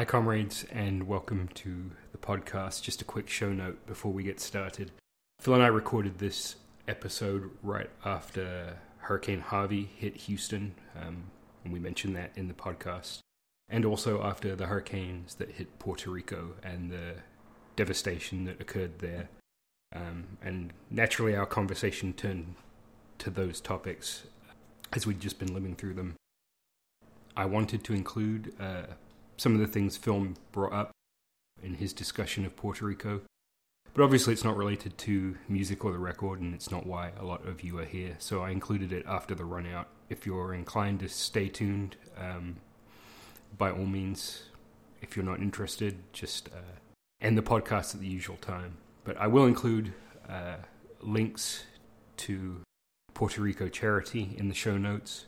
Hi, comrades, and welcome to the podcast. Just a quick show note before we get started. Phil and I recorded this episode right after Hurricane Harvey hit Houston, um, and we mentioned that in the podcast, and also after the hurricanes that hit Puerto Rico and the devastation that occurred there. Um, and naturally, our conversation turned to those topics as we'd just been living through them. I wanted to include uh, some of the things Phil brought up in his discussion of Puerto Rico. But obviously, it's not related to music or the record, and it's not why a lot of you are here. So I included it after the run out. If you're inclined to stay tuned, um, by all means, if you're not interested, just uh, end the podcast at the usual time. But I will include uh, links to Puerto Rico charity in the show notes.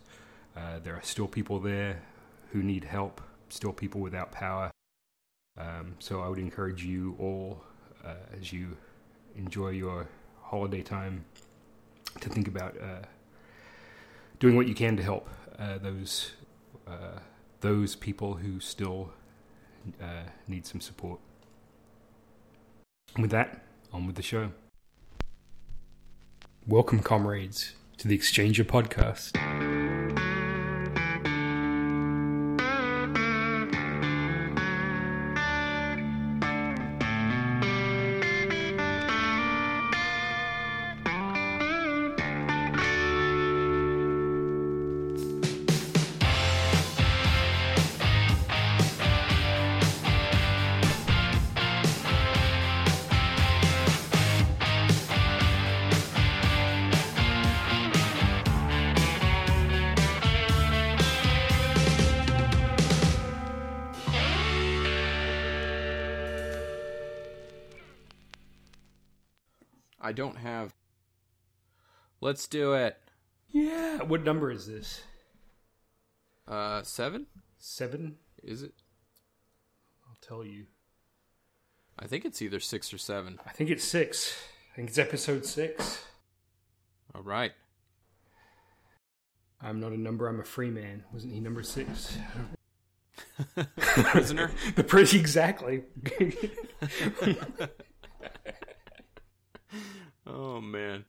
Uh, there are still people there who need help still people without power. Um, so I would encourage you all, uh, as you enjoy your holiday time, to think about uh, doing what you can to help uh, those uh, those people who still uh, need some support. And with that, on with the show. Welcome, comrades, to the Exchanger podcast. I don't have. Let's do it. Yeah. What number is this? Uh, seven? Seven? Is it? I'll tell you. I think it's either six or seven. I think it's six. I think it's episode six. All right. I'm not a number, I'm a free man. Wasn't he number six? Prisoner? the pretty exactly. oh, man.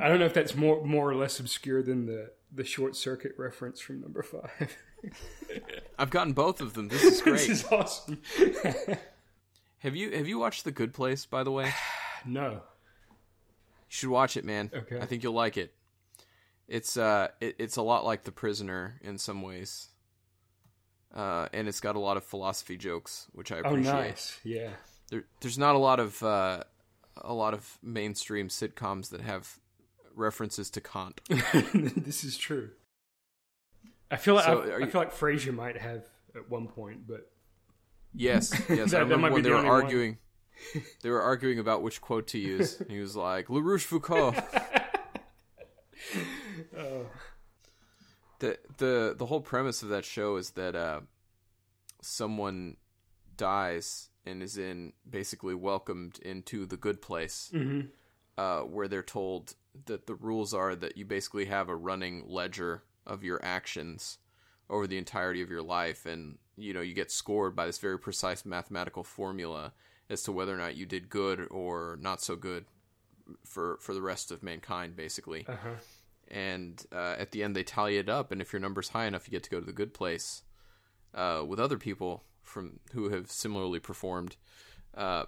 I don't know if that's more more or less obscure than the the short circuit reference from number five. I've gotten both of them. This is great. this is awesome. have you have you watched The Good Place? By the way, no. You should watch it, man. Okay. I think you'll like it. It's uh, it, it's a lot like The Prisoner in some ways, uh, and it's got a lot of philosophy jokes, which I appreciate. Oh, appreciate. nice. Yeah. There, there's not a lot of uh, a lot of mainstream sitcoms that have references to Kant. this is true. I feel like So, I, I you- feel like Frasier might have at one point, but Yes, yes. That- I remember when they the were arguing. They were arguing about which quote to use. He was like La Rochefoucauld. oh, the the the whole premise of that show is that uh, someone dies and is in basically welcomed into the good place, hmm uh, where they're told that the rules are that you basically have a running ledger of your actions over the entirety of your life, and you know you get scored by this very precise mathematical formula as to whether or not you did good or not so good for for the rest of mankind, basically uh-huh. and uh, at the end they tally it up and if your number's high enough you get to go to the good place uh, with other people from who have similarly performed uh,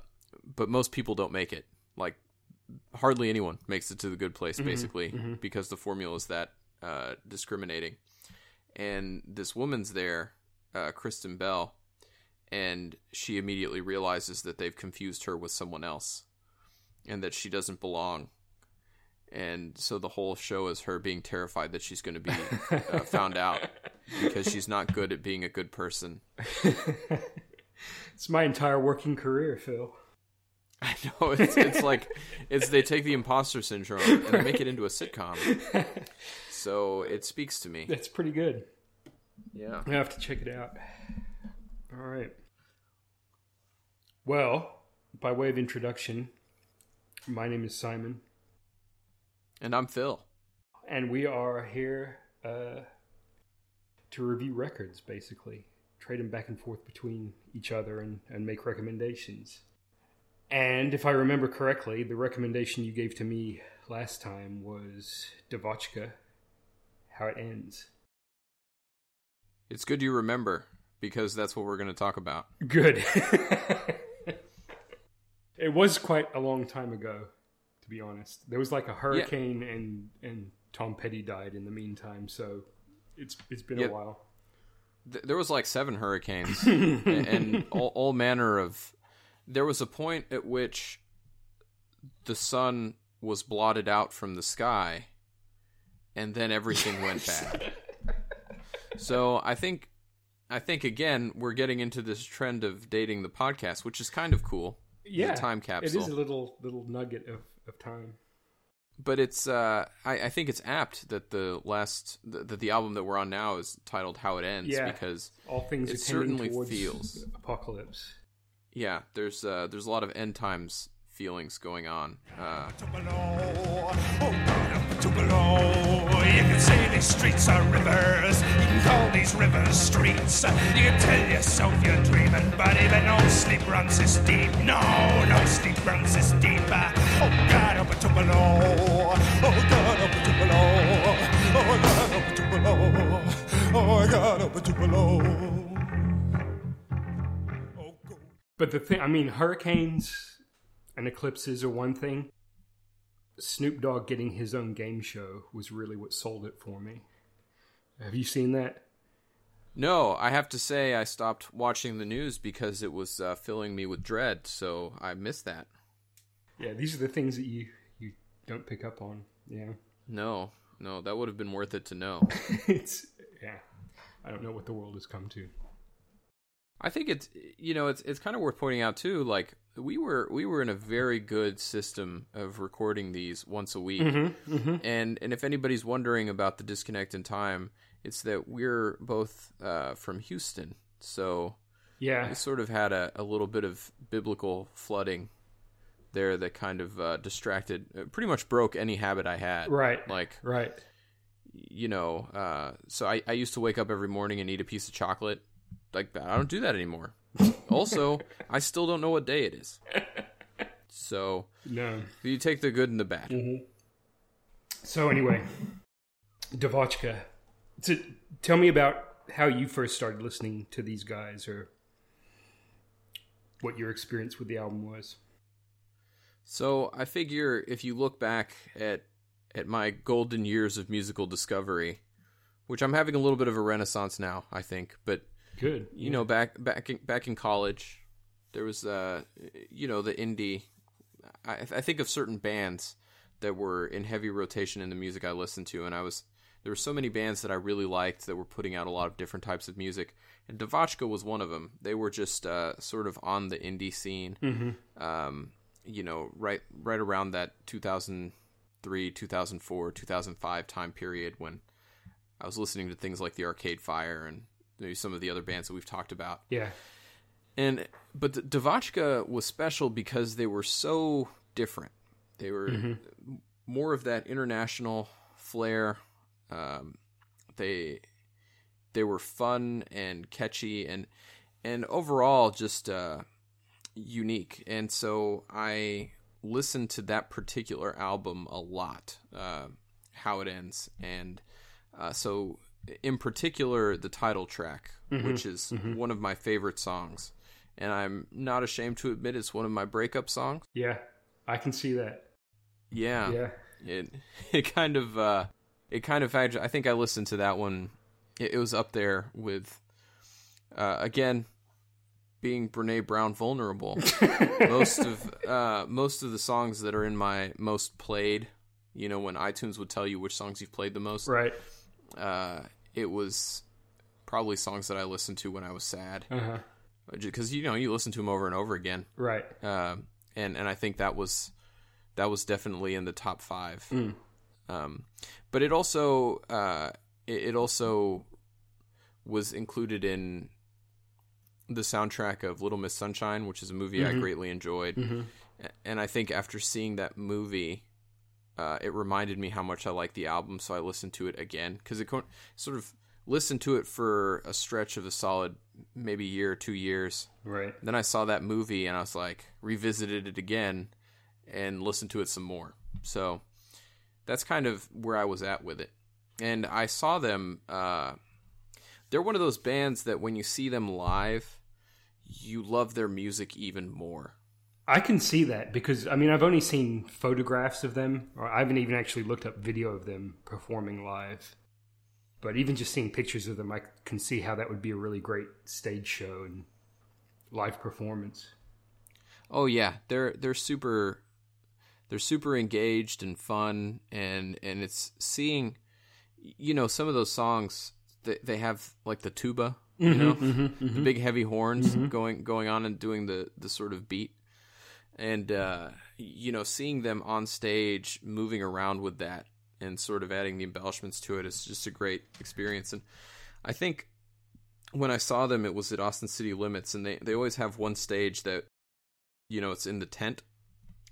but most people don't make it like hardly anyone makes it to the good place basically because the formula is that uh, discriminating and this woman's there uh, kristen bell and she immediately realizes that they've confused her with someone else and that she doesn't belong and so the whole show is her being terrified that she's going to be uh, found out because she's not good at being a good person. it's my entire working career, Phil. I know it's, it's like it's they take the imposter syndrome and they make it into a sitcom. So it speaks to me. That's pretty good. Yeah. I have to check it out. All right. Well, by way of introduction, my name is Simon, And I'm Phil. and we are here uh, to review records, basically. Trade them back and forth between each other and, and make recommendations. And if I remember correctly, the recommendation you gave to me last time was Devotchka, How It Ends. It's good you remember because that's what we're going to talk about. Good. it was quite a long time ago, to be honest. There was like a hurricane, and and Tom Petty died in the meantime, so it's it's been Yeah. a while. Th- there was like seven hurricanes and, and all, all manner of. There was a point at which the sun was blotted out from the sky, and then everything went bad. So I think, I think again we're getting into this trend of dating the podcast, which is kind of cool. Yeah, time It capsule. is a little little nugget of, of time. but it's uh, I, I think it's apt that the last th- that the album that we're on now is titled "How It Ends" Yeah. because All things It certainly feels- apocalypse. Yeah, there's uh, there's a lot of end times feelings going on. Uh, oh streets are rivers. You can call these rivers streets. You tell yourself you're dreaming, but even no sleep runs this deep. No, no sleep runs this deep. Oh God, up Tupelo. Oh God, up Tupelo. Oh God, up Tupelo. Oh God, up Tupelo. But the thing, I mean, hurricanes and eclipses are one thing. Snoop Dogg getting his own game show was really what sold it for me. Have you seen that? no, I have to say I stopped watching the news because it was uh, filling me with dread, so I missed that. Yeah, these are the things that you you don't pick up on. Yeah, No, no, that would have been worth it to know. it's yeah. I don't know what the world has come to. I think it's you know it's it's kind of worth pointing out too. Like we were we were in a very good system of recording these once a week, and and if anybody's wondering about the disconnect in time, it's that we're both uh, from Houston, so Yeah, we sort of had a, a little bit of biblical flooding there that kind of uh, distracted, uh, pretty much broke any habit I had. right, Like right. you know, uh, so I, I used to wake up every morning and eat a piece of chocolate. Like I don't do that anymore. also, I still don't know what day it is. So No. you take the good and the bad. Mm-hmm. So anyway, Devotchka. So tell me about how you first started listening to these guys, or what your experience with the album was. So I figure if you look back at at my golden years of musical discovery, which I'm having a little bit of a renaissance now, I think, but Good. you know back back in, back in college there was uh you know the indie I, I think of certain bands that were in heavy rotation in the music I listened to and I was there were so many bands that I really liked that were putting out a lot of different types of music and Devotchka was one of them they were just uh sort of on the indie scene um you know right right around that 2003 2004 2005 time period when I was listening to things like the Arcade Fire and maybe some of the other bands that we've talked about. Yeah. And but the- Devotchka was special because they were so different. They were more of that international flair. Um, they they were fun and catchy and and overall just uh, unique. And so I listened to that particular album a lot. Uh, How it ends and uh, so, in particular, the title track, which is one of my favorite songs, and I'm not ashamed to admit it's one of my breakup songs. Yeah. I can see that. Yeah, Yeah. it it kind of uh, it kind of I think I listened to that one. It, it was up there with uh, again being Brene Brown vulnerable. most of uh, most of the songs that are in my most played, you know, when iTunes would tell you which songs you've played the most. Right. Uh, it was probably songs that I listened to when I was sad Uh because you know you listen to them over and over again. Right. Um, and and I think that was that was definitely in the top five. Um, but it also uh, it, it also was included in the soundtrack of Little Miss Sunshine, which is a movie I greatly enjoyed. A- And I think after seeing that movie, uh, it reminded me how much I like the album, so I listened to it again because it co- sort of listened to it for a stretch of a solid maybe year or two years. Right. Then I saw that movie and I was like, revisited it again and listened to it some more. So that's kind of where I was at with it. And I saw them, uh, they're one of those bands that when you see them live, you love their music even more. I can see that because I mean I've only seen photographs of them, or I haven't even actually looked up video of them performing live. But even just seeing pictures of them, I can see how that would be a really great stage show and live performance. Oh yeah, they're they're super they're super engaged and fun and and it's seeing you know some of those songs they they have like the tuba, you mm-hmm, know, mm-hmm, the mm-hmm. big heavy horns going going on and doing the the sort of beat. And uh you know, seeing them on stage moving around with that and sort of adding the embellishments to it is just a great experience and I think when I saw them it was at Austin City Limits and they they always have one stage that you know, it's in the tent.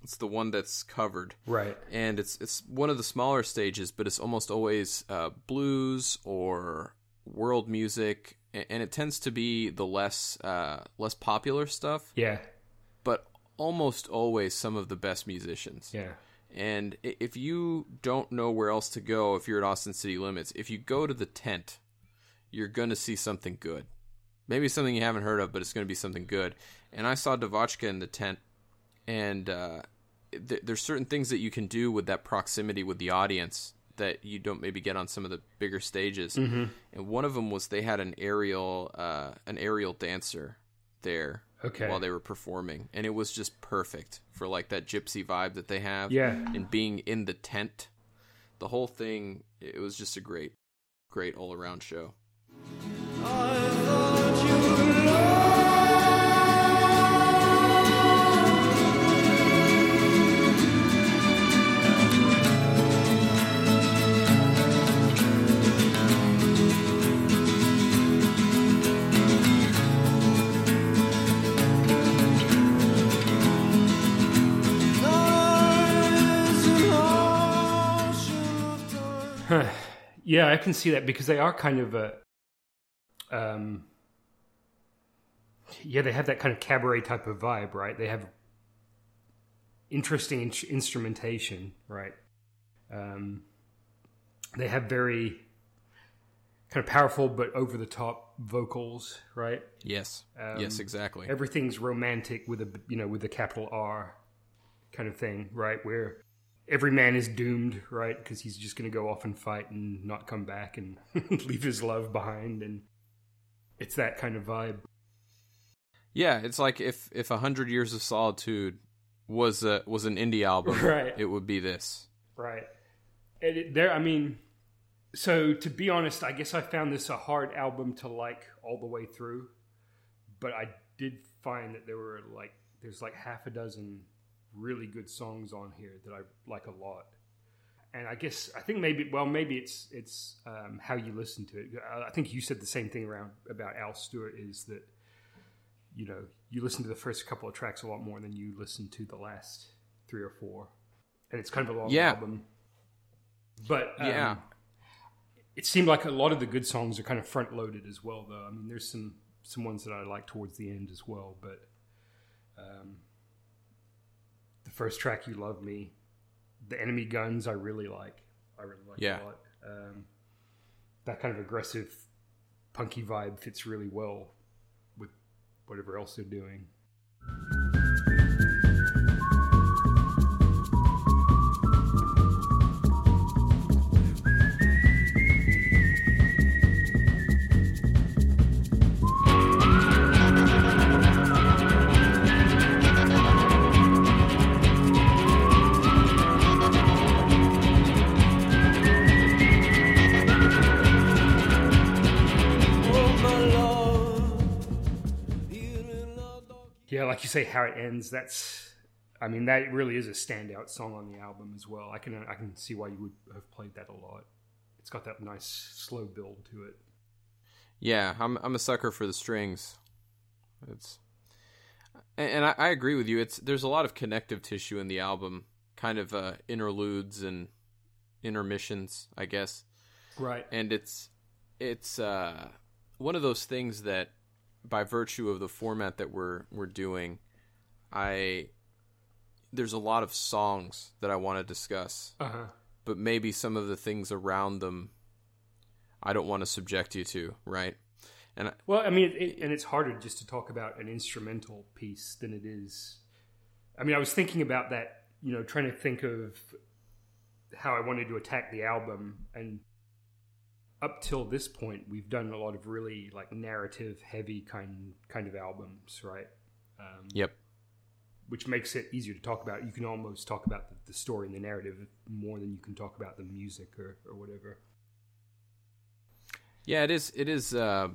It's the one that's covered, Right. and it's it's one of the smaller stages, but it's almost always uh, blues or world music, and it tends to be the less uh, less popular stuff, Yeah. but almost always some of the best musicians. Yeah. And if you don't know where else to go, if you're at Austin City Limits, if you go to the tent, you're going to see something good. Maybe something you haven't heard of, but it's going to be something good. And I saw Devotchka in the tent, and uh, th- there's certain things that you can do with that proximity with the audience that you don't maybe get on some of the bigger stages. And one of them was they had an aerial uh, an aerial dancer there Okay. while they were performing, and it was just perfect for like that gypsy vibe that they have. Yeah. and being in the tent, the whole thing. It was just a great, great all around show. Yeah, I can see that because they are kind of a, um, yeah, they have that kind of cabaret type of vibe, right? They have interesting in- instrumentation, right? Um, they have very kind of powerful but over the top vocals, right? Yes, yes, exactly. everything's romantic with a you know with a capital R kind of thing, right? Where every man is doomed, right? Because he's just going to go off and fight and not come back and leave his love behind, and it's that kind of vibe. yeah, it's like if if a hundred years of solitude was a was an indie album, Right. It would be this. Right. And it, there, I mean, so to be honest, I guess I found this a hard album to like all the way through, but I did find that there were like there's like half a dozen really good songs on here that I like a lot. And I guess I think maybe well maybe it's it's um, how you listen to it. I- think you said the same thing around about Al Stewart is that you know you listen to the first couple of tracks a lot more than you listen to the last three or four, and it's kind of a long Yeah. album. But um, Yeah. it seemed like a lot of the good songs are kind of front loaded as well. Though I mean, there's some some ones that I like towards the end as well. But um, first track, "You Love Me," the Enemy Guns, I really like. I really like Yeah. a lot. Um, that kind of aggressive, punky vibe fits really well with whatever else they're doing. Yeah, like you say, how it ends. That's I mean, that really is a standout song on the album as well. I can I can see why you would have played that a lot. It's got that nice slow build to it. Yeah, I'm I'm a sucker for the strings. It's and, I, I agree with you. It's there's a lot of connective tissue in the album, kind of uh, interludes and intermissions, I guess. Right. And it's it's uh, one of those things that, by virtue of the format that we're we're doing, I there's a lot of songs that I want to discuss, Uh huh. but maybe some of the things around them, I don't want to subject you to, right? And I- Well, I mean, it, and it's harder just to talk about an instrumental piece than it is. I mean, I was thinking about that, you know, trying to think of how I wanted to attack the album, and up till this point, we've done a lot of really like narrative heavy kind kind of albums, right? Um, yep, which makes it easier to talk about. You can almost talk about the, the story and the narrative more than you can talk about the music or, or whatever. Yeah, it is. It is. Uh,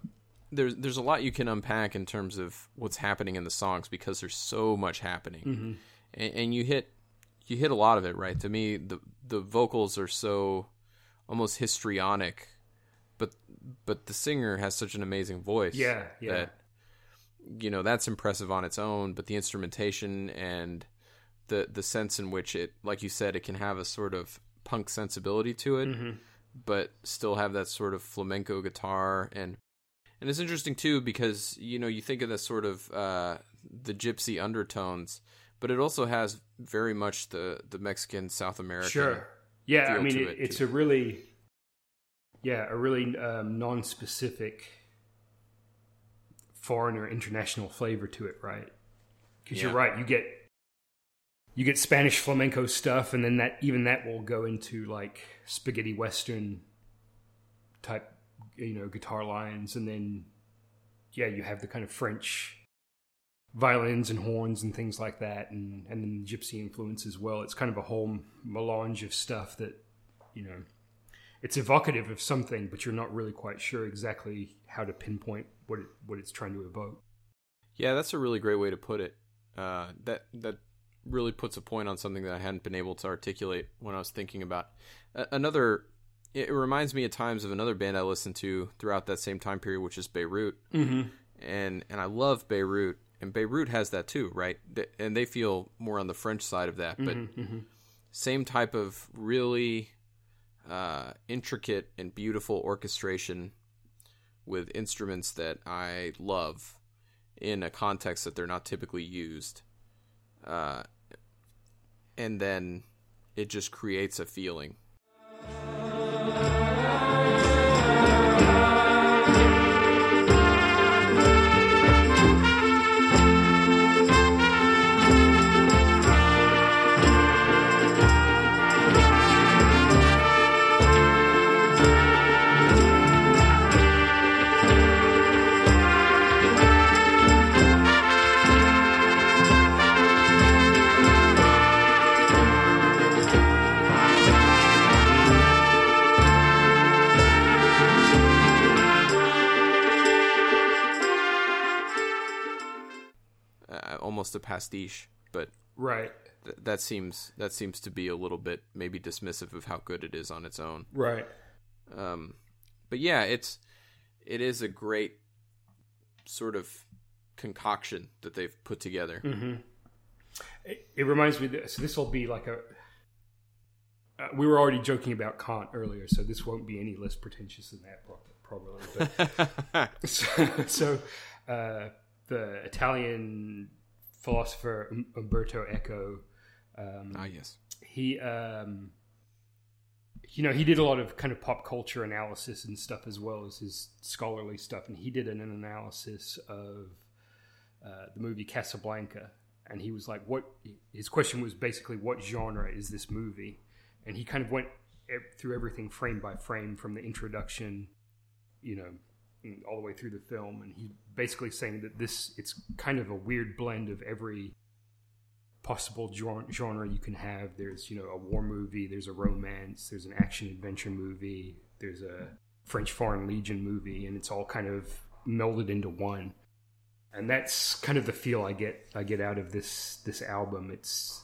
there's there's a lot you can unpack in terms of what's happening in the songs because there's so much happening, and, and you hit you hit a lot of it right. To me, the the vocals are so almost histrionic, but the singer has such an amazing voice. Yeah, yeah. That you know that's impressive on its own, but the instrumentation and the the sense in which it, like you said, it can have a sort of punk sensibility to it Mm-hmm. but still have that sort of flamenco guitar and and it's interesting too because you know you think of the sort of uh, the gypsy undertones, but it also has very much the the Mexican South American. Sure. Yeah, I mean, it, it, it's too. a really, yeah, a really um, non-specific foreign or international flavor to it, right? Because you're right, you get you get Spanish flamenco stuff, and then that even that will go into like spaghetti western type, you know, guitar lines, and then yeah, you have the kind of French violins and horns and things like that, and and then gypsy influence as well. It's kind of a whole melange of stuff that you know. It's evocative of something, but you're not really quite sure exactly how to pinpoint what it what it's trying to evoke. Yeah, that's a really great way to put it. Uh, that that really puts a point on something that I hadn't been able to articulate when I was thinking about A- another. It reminds me at times of another band I listened to throughout that same time period, which is Beirut. Mm-hmm. and and I love Beirut, and Beirut has that too, right? And they feel more on the French side of that, but Mm-hmm. same type of really uh, intricate and beautiful orchestration with instruments that I love in a context that they're not typically used, uh, and then it just creates a feeling. Almost a pastiche, but Right, th- that seems that seems to be a little bit maybe dismissive of how good it is on its own. right. Um, but yeah, it's it is a great sort of concoction that they've put together. Mm-hmm. It, it reminds me. That, so this will be like a. Uh, we were already joking about Kant earlier, so this won't be any less pretentious than that, probably. But so, so uh, the Italian philosopher Um- Umberto Eco, um, ah, yes. he, um, you know, he did a lot of kind of pop culture analysis and stuff as well as his scholarly stuff, and he did an analysis of uh, the movie Casablanca, and he was like, "What?" His question was basically, "What genre is this movie?" And he kind of went through everything frame by frame from the introduction, you know, all the way through the film, and he basically saying that this it's kind of a weird blend of every possible genre you can have. There's you know a war movie, there's a romance, there's an action adventure movie, there's a French Foreign Legion movie, and it's all kind of melded into one. and that's kind of the feel I get I get out of this this album. It's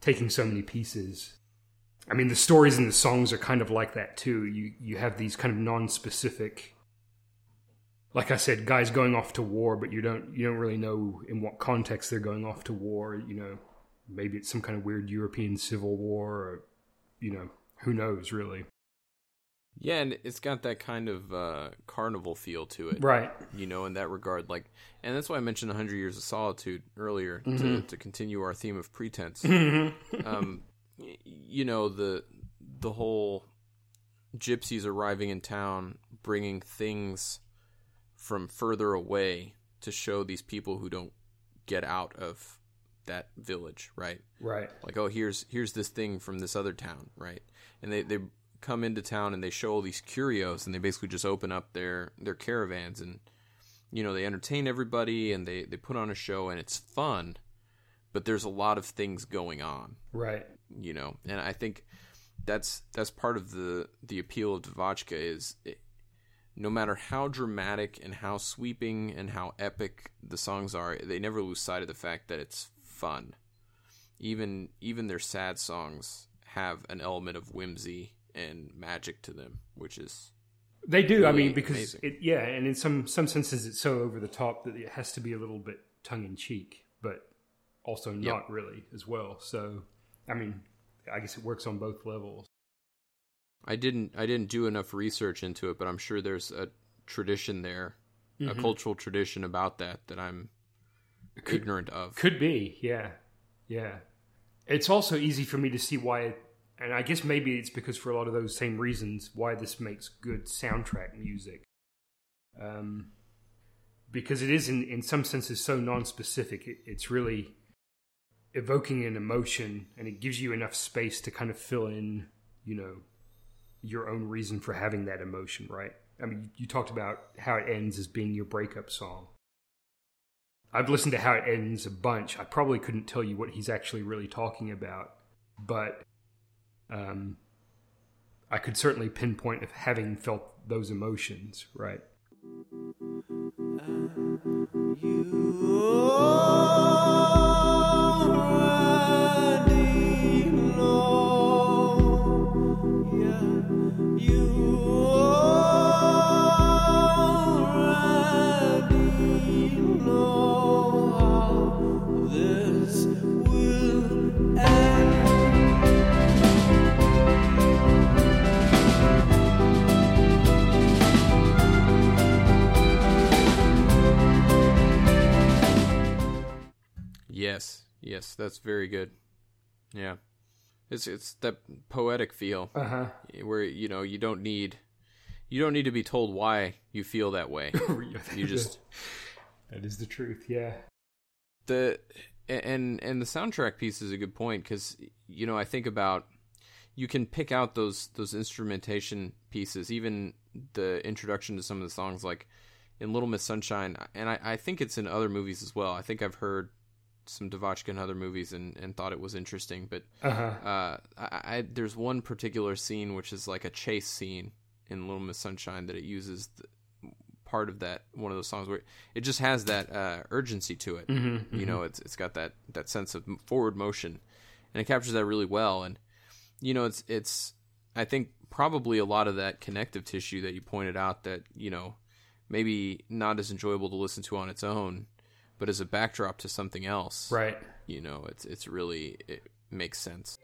taking so many pieces. I mean, the stories and the songs are kind of like that too. You you have these kind of non-specific, like I said, guys going off to war, but you don't you don't really know in what context they're going off to war. You know, maybe it's some kind of weird European civil war, or you know, who knows really. Yeah, and it's got that kind of uh, carnival feel to it, Right. You know, in that regard, like, and that's why I mentioned "100 Years of Solitude" earlier to, Mm-hmm. to continue our theme of pretense. um, you know the the whole gypsies arriving in town, bringing things from further away to show these people who don't get out of that village, right? Right. like oh here's here's this thing from this other town right and they they come into town and they show all these curios and they basically just open up their their caravans and you know they entertain everybody and they they put on a show and it's fun but there's a lot of things going on Right. you know and i think that's that's part of the the appeal of Devotchka is it, no matter how dramatic and how sweeping and how epic the songs are they never lose sight of the fact that it's fun even even their sad songs have an element of whimsy and magic to them which is They do. I mean, because it, yeah, and in some some senses, it's so over the top that it has to be a little bit tongue in cheek, but also not really as well. So, I mean, I guess it works on both levels. I didn't I didn't do enough research into it, but I'm sure there's a tradition there, a cultural tradition about that that I'm ignorant of. Could be, yeah, yeah. It's also easy for me to see why, and I guess maybe it's because for a lot of those same reasons why this makes good soundtrack music. Um, because it is in in some senses so non-specific. It, it's really evoking an emotion, and it gives you enough space to kind of fill in, you know, your own reason for having that emotion, right? I mean, you talked about how it ends as being your breakup song. I've listened to how it ends a bunch. I probably couldn't tell you what he's actually really talking about, but um, I could certainly pinpoint of having felt those emotions, right? Yes, yes, that's very good. Yeah, it's it's that poetic feel Uh huh. where you know you don't need you don't need to be told why you feel that way. You just that is the truth. Yeah. the and and the soundtrack piece is a good point because you know I think about you can pick out those those instrumentation pieces, even the introduction to some of the songs, like in Little Miss Sunshine, and I, I think it's in other movies as well. I think I've heard some Devotchka and other movies and, and thought it was interesting, but Uh huh. uh, I, I there's one particular scene which is like a chase scene in Little Miss Sunshine that it uses the, part of that one of those songs where it just has that uh, urgency to it. You know, it's it's got that that sense of forward motion, and it captures that really well. And you know, it's it's I think probably a lot of that connective tissue that you pointed out that you know maybe not as enjoyable to listen to on its own, but as a backdrop to something else Right. you know it's it's really it makes sense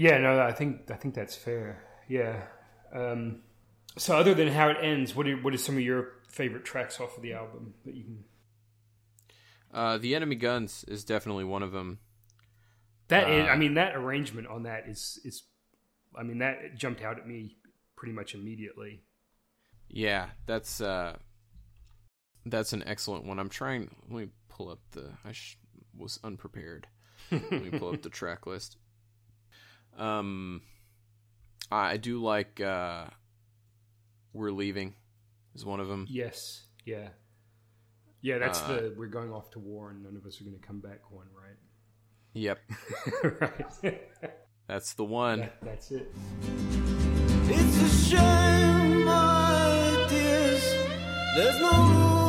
Yeah, no, I think I think that's fair. Yeah. Um, so, other than how it ends, what are what are some of your favorite tracks off of the album that you can? uh the enemy guns is definitely one of them That Uh, is- I mean, that arrangement on that is is, I mean, that jumped out at me pretty much immediately. Yeah, that's uh, that's an excellent one. I'm trying. Let me pull up the. I sh- was unprepared. let me pull up the track list. Um, I do like. uh We're leaving. Is one of them. Yes. Yeah. Yeah, that's Uh, the we're going off to war and none of us are going to come back one, right? Yep, right? right. that's the one. That, that's it. It's a shame, my dears. There's no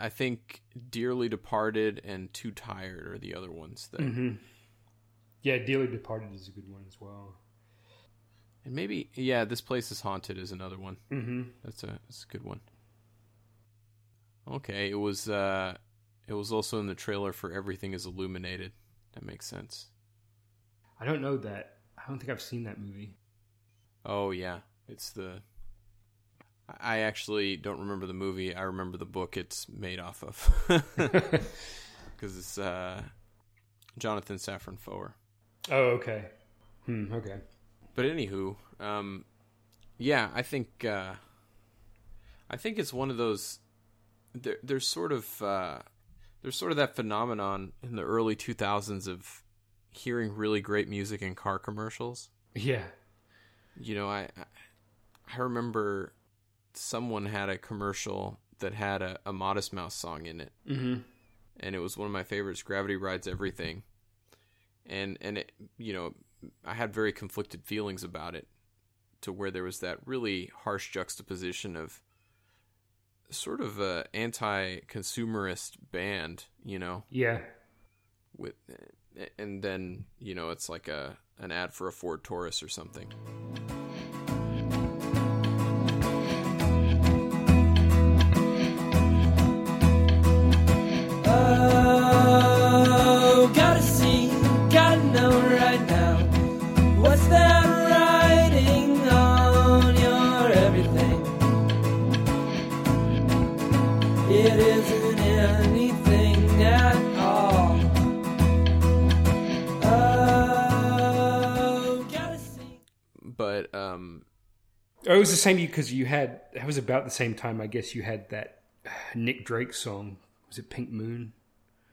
I think Dearly Departed and Too Tired are the other ones that, Mm-hmm. Yeah, Dearly Departed is a good one as well. and maybe yeah, This Place is Haunted is another one. Mm-hmm. That's a that's a good one. Okay, it was uh, it was also in the trailer for Everything Is Illuminated. That makes sense. I don't know that. I don't think I've seen that movie. Oh yeah, it's the. I actually don't remember the movie. I remember the book it's made off of because it's uh, Jonathan Safran Foer. Oh, okay. Hmm, okay. But anywho, um, yeah, I think uh, I think it's one of those. There, there's sort of uh, there's sort of that phenomenon in the early 2000s of hearing really great music in car commercials. Yeah. You know, I I- I remember someone had a commercial that had a, a Modest Mouse song in it, Mm-hmm. and it was one of my favorites. Gravity rides everything, and and it, you know, I had very conflicted feelings about it, to where there was that really harsh juxtaposition of sort of a anti-consumerist band, you know, Yeah. with and then you know it's like a an ad for a Ford Taurus or something. Um, Oh, it was the same because you had. That was about the same time, I guess. You had that Nick Drake song. Was it Pink Moon?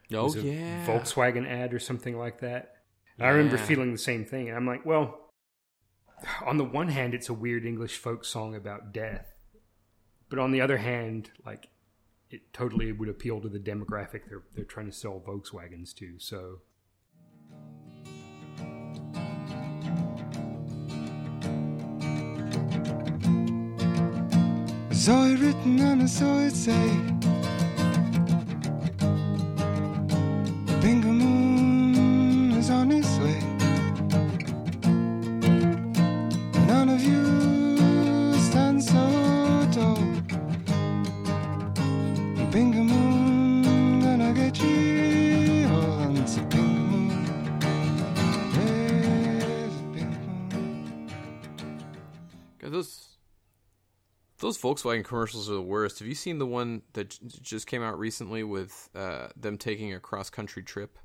It oh yeah, Volkswagen ad or something like that. I remember feeling the same thing. I'm like, well, on the one hand, it's a weird English folk song about death, but on the other hand, like, it totally would appeal to the demographic they're they're trying to sell Volkswagens to. So saw it written and I saw it say those Volkswagen commercials are the worst. Have you seen the one that j- just came out recently with uh, them taking a cross country trip?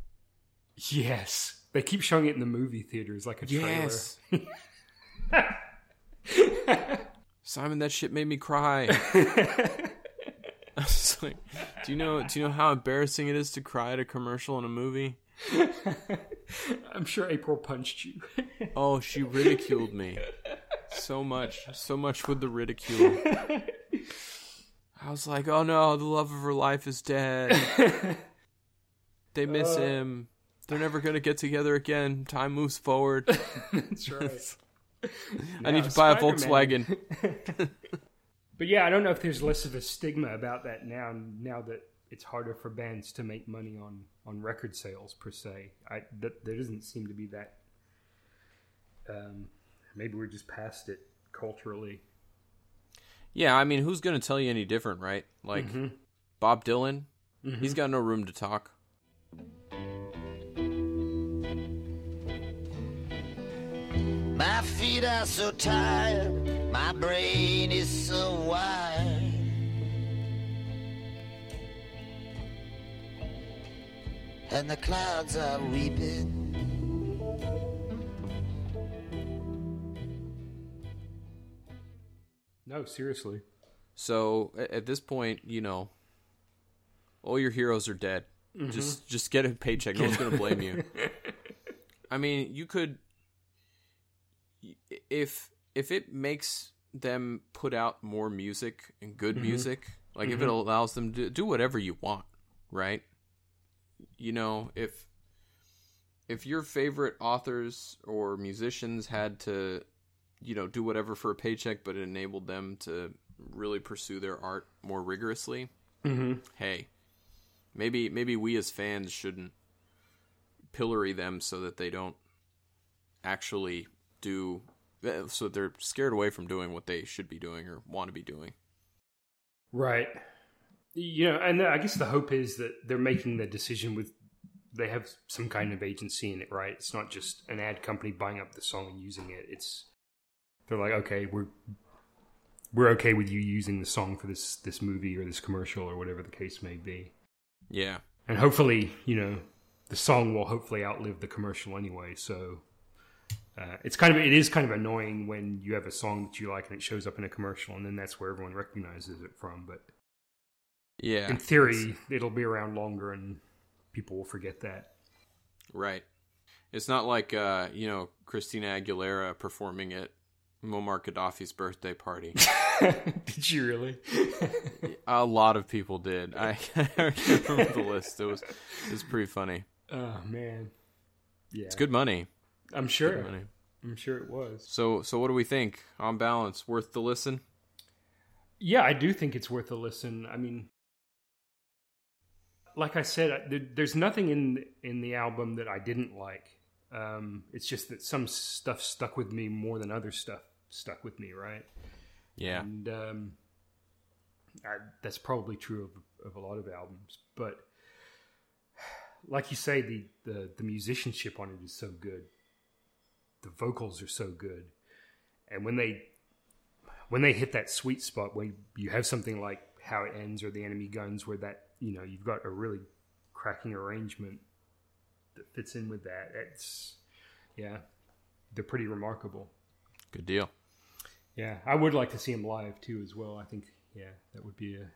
yes, they keep showing it in the movie theaters like a trailer. Simon, that shit made me cry. I was like, do you know? Do you know how embarrassing it is to cry at a commercial in a movie? I'm sure April punched you. Oh, she ridiculed me so much, so much with the ridicule. I was like, oh no, the love of her life is dead. They miss him. They're never gonna get together again. Time moves forward. That's right. I need to buy a Spider-Man. Volkswagen. But yeah, I don't know if there's less of a stigma about that now. Now that it's harder for bands to make money on on record sales per se, I that there doesn't seem to be that. Um, maybe we're just past it culturally. Yeah, I mean, who's going to tell you any different, right? Like mm-hmm. Bob Dylan, mm-hmm. he's got no room to talk. My feet are so tired, my brain is so wired. And the clouds are weeping. No, seriously. So at this point, you know, all your heroes are dead. Mm-hmm. Just just get a paycheck. No one's going to blame you. I mean, you could if if it makes them put out more music and good mm-hmm. music, like if it mm-hmm. allows them to do whatever you want, right? You know, if if your favorite authors or musicians had to, you know, do whatever for a paycheck, but it enabled them to really pursue their art more rigorously, mm-hmm. hey, maybe maybe we as fans shouldn't pillory them so that they don't actually do so they're scared away from doing what they should be doing or want to be doing. Right. You know, and I guess the hope is that they're making the decision with they have some kind of agency in it, right? It's not just an ad company buying up the song and using it. It's they're like, okay, we're we're okay with you using the song for this this movie or this commercial or whatever the case may be. Yeah. And hopefully, you know, the song will hopefully outlive the commercial anyway. So uh, it's kind of it is kind of annoying when you have a song that you like and it shows up in a commercial and then that's where everyone recognizes it from. But Yeah. in theory, it'll be around longer and people will forget that. Right. It's not like uh, you know, Christina Aguilera performing at Muammar Gaddafi's birthday party. Did you really? A lot of people did. I can't remember the list. It was it was pretty funny. oh man, yeah, It's good money. I'm sure. Good money. I'm sure it was. So so what do we think? On balance, worth the listen? Yeah, I do think it's worth a listen. I mean, like I said, there's nothing in in the album that I didn't like. Um, it's just that some stuff stuck with me more than other stuff stuck with me, right? Yeah. and um, I, that's probably true of, of a lot of albums. But like you say, the, the the musicianship on it is so good. The vocals are so good, and when they when they hit that sweet spot, when you have something like "How It Ends" or "The Enemy Guns," where that you know you've got a really cracking arrangement that fits in with that. It's yeah, they're pretty remarkable. Good deal. Yeah, I would like to see him live too, as well. I think, yeah, that would be a.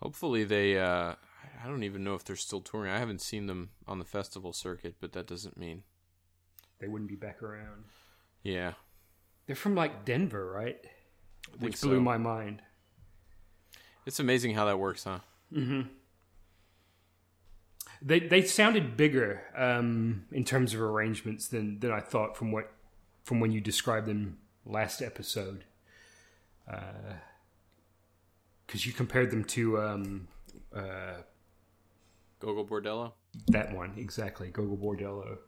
Hopefully they uh I don't even know if they're still touring. I haven't seen them on the festival circuit, but that doesn't mean They wouldn't be back around. yeah. They're from like Denver, right? Which blew my mind. It's amazing how that works, huh? They they sounded bigger um, in terms of arrangements than than I thought from what from when you described them last episode. Because you compared them to um, uh, Gogol Bordello? that one exactly, Gogol Bordello.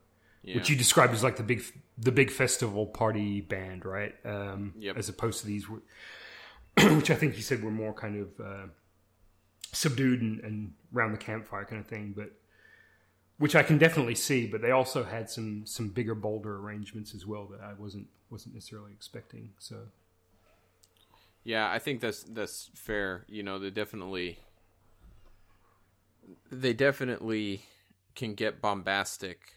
Yeah. which you described as like the big the big festival party band, right? Um, Yep. As opposed to these, which I think you said were more kind of uh, subdued and, and round the campfire kind of thing, but which I can definitely see. But they also had some some bigger, bolder arrangements as well that I wasn't wasn't necessarily expecting. So Yeah, I think that's that's fair. You know, they definitely they definitely can get bombastic.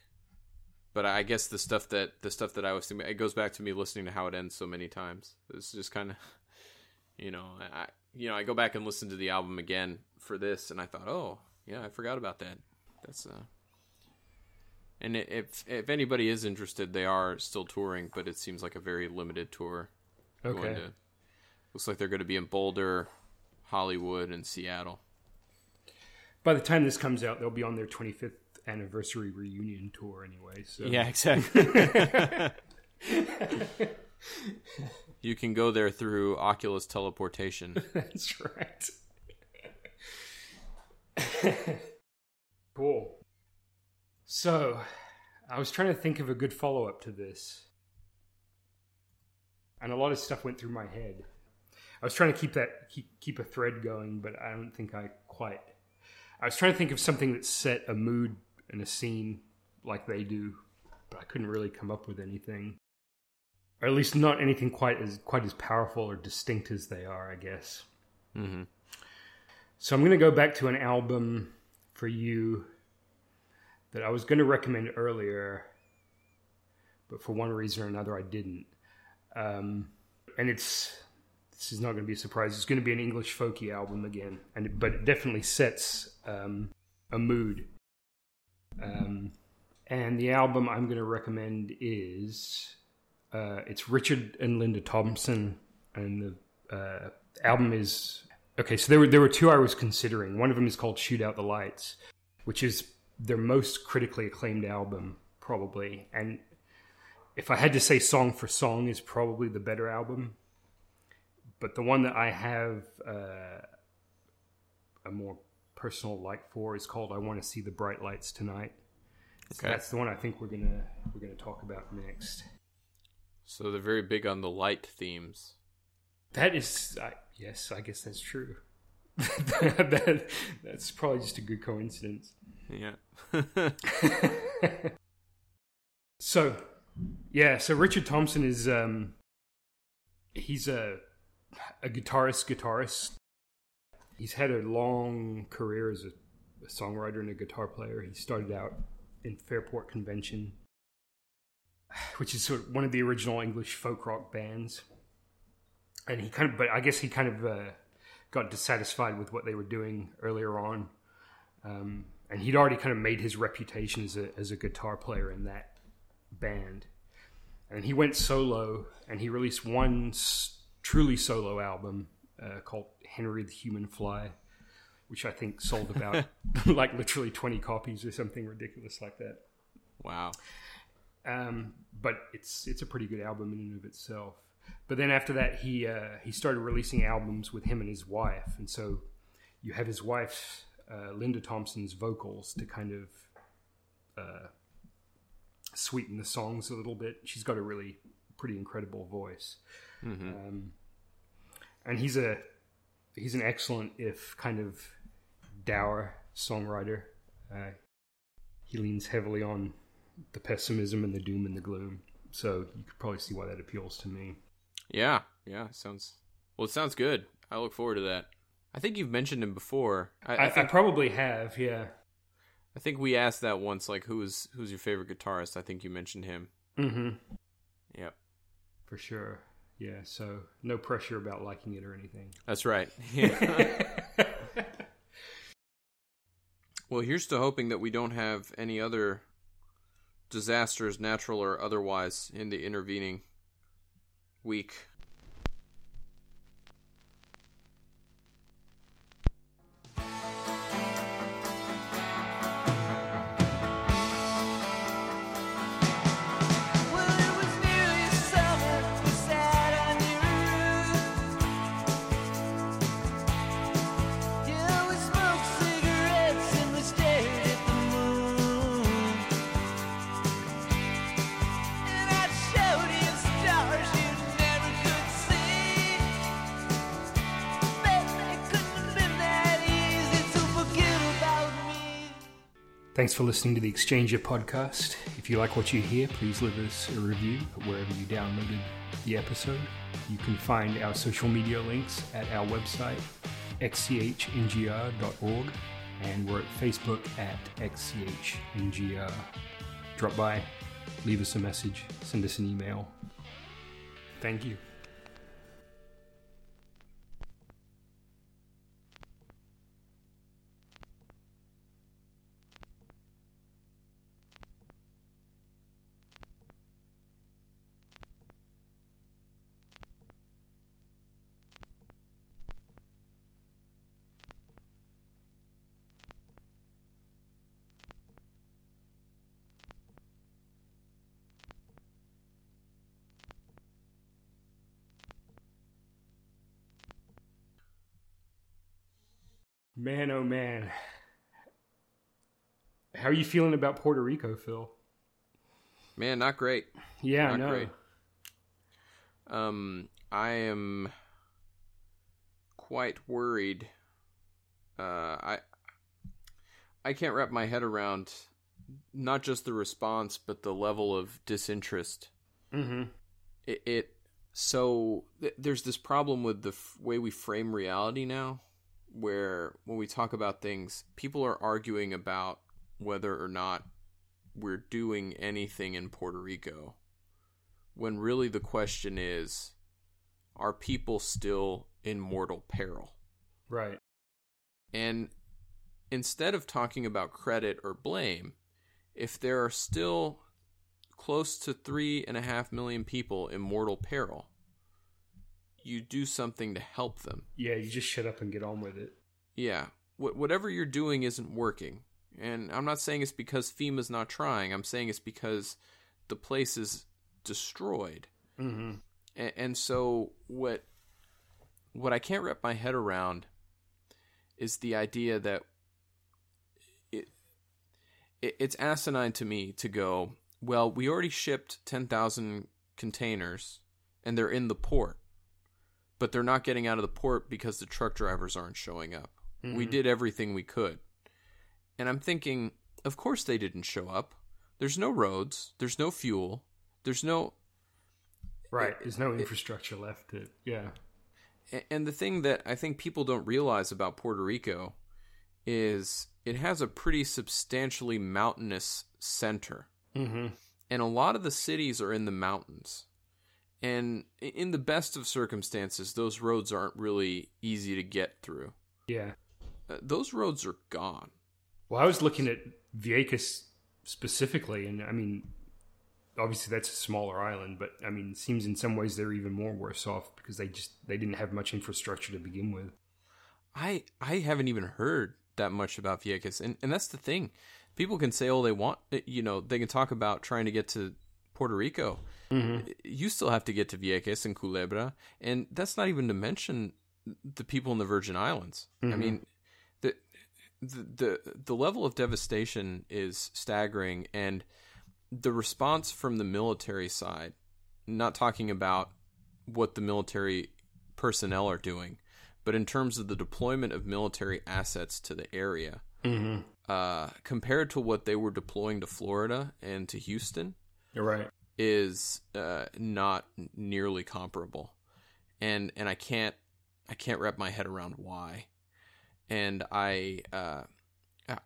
But I guess the stuff that the stuff that I was thinking, it goes back to me listening to how it ends so many times. It's just kind of, you know, I you know I go back and listen to the album again for this, and I thought, oh yeah, I forgot about that. That's uh, and if if anybody is interested, they are still touring, but it seems like a very limited tour. going okay, to- looks like they're going to be in Boulder, Hollywood, and Seattle. by the time this comes out, they'll be on their 25th anniversary reunion tour anyway. So Yeah, exactly. you can go there through Oculus teleportation. That's right. cool. So, I was trying to think of a good follow up to this. and a lot of stuff went through my head. I was trying to keep that keep, keep a thread going, but I don't think I quite. I was trying to think of something that set a mood and a scene like they do, but I couldn't really come up with anything, or at least not anything quite as quite as powerful or distinct as they are. I guess. Mm-hmm. So I'm going to go back to an album for you that I was going to recommend earlier, but for one reason or another I didn't. Um, and it's this is not going to be a surprise. It's going to be an English folky album again, and but it definitely sets um, a mood. Um, and the album I'm going to recommend is uh, it's Richard and Linda Thompson, and the uh, album is okay. So there were there were two I was considering. One of them is called "Shoot Out the Lights," which is their most critically acclaimed album, probably. And if I had to say song for song, is probably the better album. But the one that I have uh, a more personal like for is called "I Want to See the Bright Lights Tonight." So Okay. that's the one I think we're gonna we're gonna talk about next. So they're very big on the light themes. That is, I, yes, I guess that's true. that, that's probably just a good coincidence. Yeah. So, yeah, so Richard Thompson is um, he's a a guitarist. Guitarist. He's had a long career as a, a songwriter and a guitar player. He started out in Fairport Convention, which is sort of one of the original English folk rock bands. And he kind of, but I guess he kind of uh, got dissatisfied with what they were doing earlier on. Um, and he'd already kind of made his reputation as a as a guitar player in that band. And he went solo, and he released one s- truly solo album uh, called Henry the Human Fly, which I think sold about like literally twenty copies or something ridiculous like that. wow. Um, but it's it's a pretty good album in and of itself. But then after that, he uh, he started releasing albums with him and his wife, and so you have his wife uh, Linda Thompson's vocals to kind of uh, sweeten the songs a little bit. She's got a really pretty incredible voice, um, and he's a he's an excellent if kind of dour songwriter. Uh, he leans heavily on the pessimism and the doom and the gloom. So you could probably see why that appeals to me. Yeah. Yeah. Sounds well. It sounds good. I look forward to that. I think you've mentioned him before. I, I, I I, think probably have, yeah. I think we asked that once. Like, who's who's your favorite guitarist? I think you mentioned him. Mm-hmm. Yep. For sure. Yeah, so no pressure about liking it or anything. That's right. Yeah. well, here's to hoping that we don't have any other disasters, natural or otherwise, in the intervening week. Thanks for listening to the Exchanger podcast. If you like what you hear, please leave us a review wherever you downloaded the episode. You can find our social media links at our website, xchngr.org, and we're at Facebook at xchngr. Drop by, leave us a message, send us an email. Thank you. Man, oh man. How are you feeling about Puerto Rico, Phil? Man, not great. Yeah, Not know. great. Um, I am quite worried. Uh, I I can't wrap my head around not just the response, but the level of disinterest. Mm-hmm. It, it so th- there's this problem with the f- way we frame reality now, where when we talk about things, people are arguing about whether or not we're doing anything in Puerto Rico, when really the question is, are people still in mortal peril? Right. And instead of talking about credit or blame, if there are still close to three and a half million people in mortal peril, you do something to help them. Yeah, you just shut up and get on with it. Yeah, wh- whatever you're doing isn't working. And I'm not saying it's because FEMA's not trying. I'm saying it's because the place is destroyed. Mm-hmm. A- and so what what I can't wrap my head around is the idea that it, it it's asinine to me to go, well, we already shipped 10,000 containers and they're in the port. But they're not getting out of the port because the truck drivers aren't showing up. We Mhm. did everything we could. And I'm thinking, of course they didn't show up. There's no roads, there's no fuel, there's no Right. There's no infrastructure left. To, yeah. And the thing that I think people don't realize about Puerto Rico is it has a pretty substantially mountainous center. Mm-hmm. And a lot of the cities are in the mountains. And in the best of circumstances, those roads aren't really easy to get through. Yeah. Uh, those roads are gone. Well, I was looking at Vieques specifically, and I mean, obviously that's a smaller island, but I mean, it seems in some ways they're even more worse off because they just they didn't have much infrastructure to begin with. I I haven't even heard that much about Vieques, and and that's the thing. People can say all they want, uh, you know, they can talk about trying to get to Puerto Rico. You still have to get to Vieques and Culebra, and that's not even to mention the people in the Virgin Islands. I mean, the, the the the level of devastation is staggering, and the response from the military side. Not talking about what the military personnel are doing, but in terms of the deployment of military assets to the area, Mm-hmm. uh, compared to what they were deploying to Florida and to Houston, You're right. Is uh, not nearly comparable, and and I can't I can't wrap my head around why, and I uh,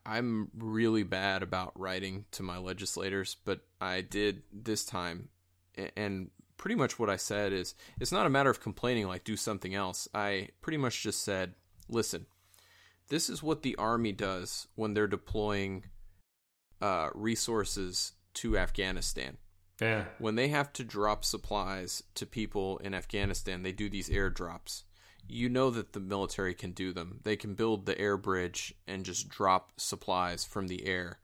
I'm really bad about writing to my legislators, but I did this time, and pretty much what I said is it's not a matter of complaining like do something else. I pretty much just said, listen, this is what the army does when they're deploying uh, resources to Afghanistan Yeah. when they have to drop supplies to people in Afghanistan, they do these airdrops. You know that the military can do them. They can build the air bridge and just drop supplies from the air.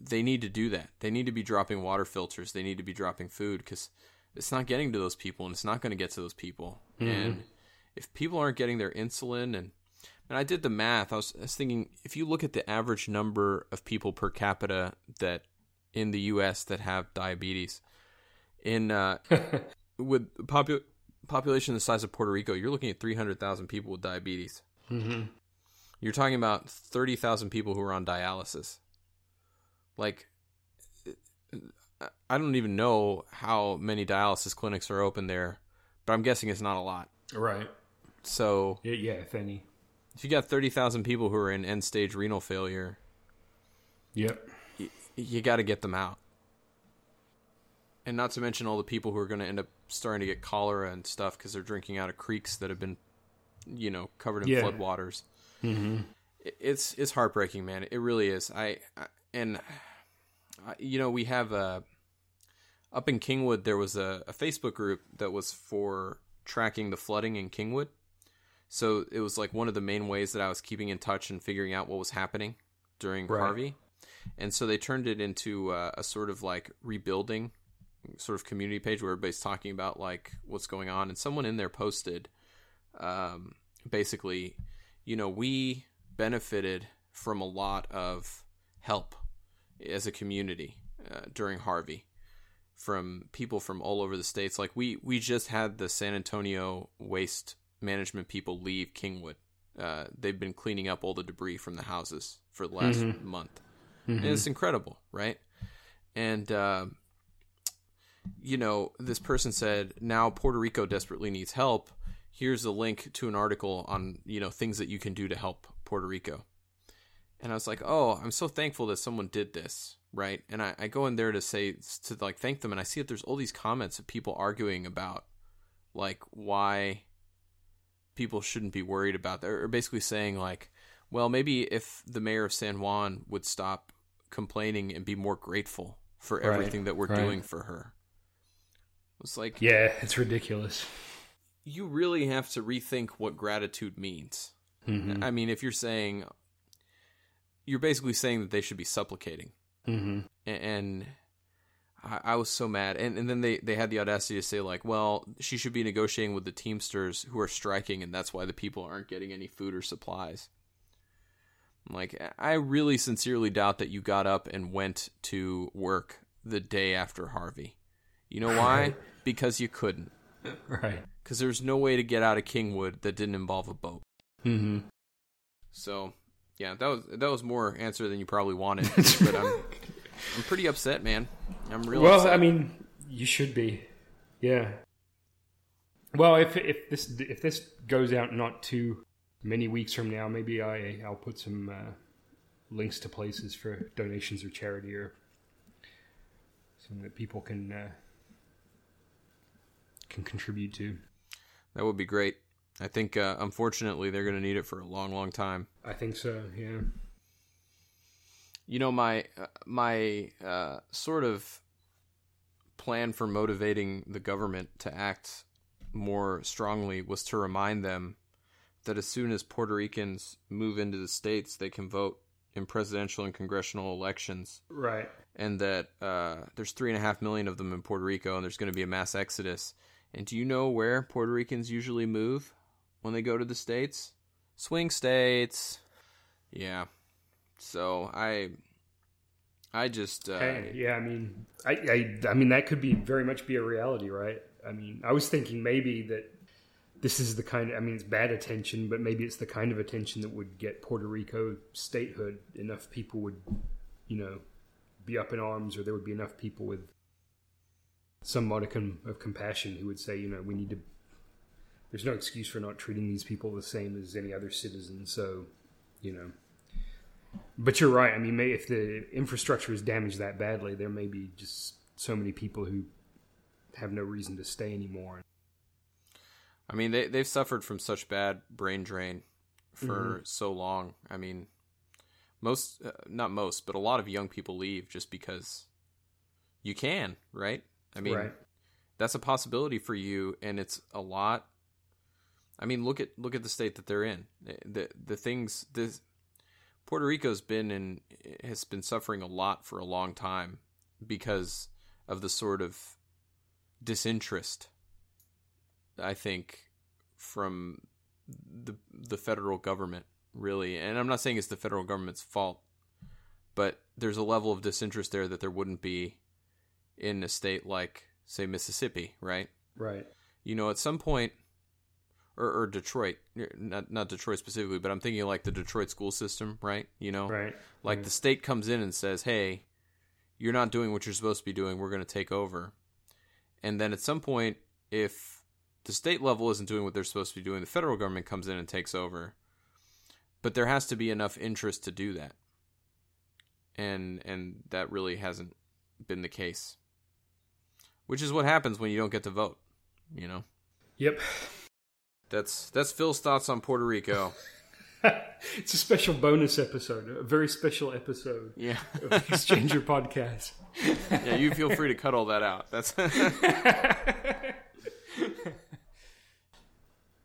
They need to do that. They need to be dropping water filters. They need to be dropping food because it's not getting to those people and it's not going to get to those people. Mm-hmm. And if people aren't getting their insulin and and I did the math. I was, I was thinking if you look at the average number of people per capita that in the U.S. that have diabetes, in uh, with popu- population the size of Puerto Rico, you're looking at 300,000 people with diabetes. Mm-hmm. You're talking about 30,000 people who are on dialysis. Like, I don't even know how many dialysis clinics are open there, but I'm guessing it's not a lot. Right. So Yeah, yeah, if any. if you got 30,000 people who are in end stage renal failure, Yep. Y- you got to get them out. And not to mention all the people who are going to end up starting to get cholera and stuff because they're drinking out of creeks that have been, you know, covered in Yeah. floodwaters. Mm-hmm. It's it's heartbreaking, man. It really is. I, I and I, you know we have a up in Kingwood there was a, a Facebook group that was for tracking the flooding in Kingwood. So it was like one of the main ways that I was keeping in touch and figuring out what was happening during Right. Harvey. And so they turned it into uh, a sort of like rebuilding sort of community page where everybody's talking about like what's going on. And someone in there posted um, basically, you know, we benefited from a lot of help as a community uh, during Harvey from people from all over the states. Like we we just had the San Antonio waste management people leave Kingwood. Uh, they've been cleaning up all the debris from the houses for the last month, and it's incredible, right? And uh, you know, this person said now Puerto Rico desperately needs help. Here's a link to an article on you know things that you can do to help Puerto Rico. And I was like, oh, I'm so thankful that someone did this, right? And I, I go in there to say to like thank them, and I see that there's all these comments of people arguing about like why people shouldn't be worried about that, or basically saying like, well, maybe if the mayor of San Juan would stop complaining and be more grateful for Right, everything that we're right. doing for her. It's like Yeah, it's ridiculous. you really have to rethink what gratitude means. Mm-hmm. I mean, if you're saying you're basically saying that they should be supplicating, Mm-hmm. And I, I was so mad. And and then they they had the audacity to say like, well, she should be negotiating with the Teamsters who are striking, and that's why the people aren't getting any food or supplies. Like, I really sincerely doubt that you got up and went to work the day after Harvey. You know why? because you couldn't. Right. Because there's no way to get out of Kingwood that didn't involve a boat. Mm-hmm. So, yeah, that was that was more answer than you probably wanted. but I'm I'm pretty upset, man. I'm really Well, upset. I mean, you should be. Yeah. Well, if if this if this goes out not too many weeks from now, maybe I I'll put some uh, links to places for donations or charity or something that people can uh, can contribute to. that would be great. I think uh, unfortunately they're going to need it for a long, long time. I think so. Yeah. You know, my uh, my uh, sort of plan for motivating the government to act more strongly was to remind them that as soon as Puerto Ricans move into the states, they can vote in presidential and congressional elections. Right. and that uh, there's three and a half million of them in Puerto Rico, and there's going to be a mass exodus. And do you know where Puerto Ricans usually move when they go to the states? Swing states. Yeah. So I, I just uh, Hey, yeah, I mean, I, I, I mean, that could be very much be a reality, right? I mean, I was thinking maybe that this is the kind. of, I mean, it's bad attention, but maybe it's the kind of attention that would get Puerto Rico statehood. Enough people would, you know, be up in arms, or there would be enough people with some modicum of compassion who would say, you know, we need to. There's no excuse for not treating these people the same as any other citizen. So, you know. But you're right. I mean, if the infrastructure is damaged that badly, there may be just so many people who have no reason to stay anymore. I mean, they they've suffered from such bad brain drain for so long. I mean, most uh, not most, but a lot of young people leave just because you can, right? I mean, right. that's a possibility for you, and it's a lot. I mean, look at look at the state that they're in. The the things this Puerto Rico's been in has been suffering a lot for a long time because of the sort of disinterest I think from the the federal government really and I'm not saying it's the federal government's fault but there's a level of disinterest there that there wouldn't be in a state like say Mississippi right Right. you know at some point or, or Detroit er, not not Detroit specifically but I'm thinking like the Detroit school system right you know Right. like mm-hmm. the state comes in and says, "Hey, you're not doing what you're supposed to be doing. We're going to take over." And then at some point, if the state level isn't doing what they're supposed to be doing, the federal government comes in and takes over. But there has to be enough interest to do that. And and that really hasn't been the case. Which is what happens when you don't get to vote, you know. Yep. That's that's Phil's thoughts on Puerto Rico. it's a special bonus episode, a very special episode Yeah. of Exchanger Podcast. yeah, you feel free to cut all that out. That's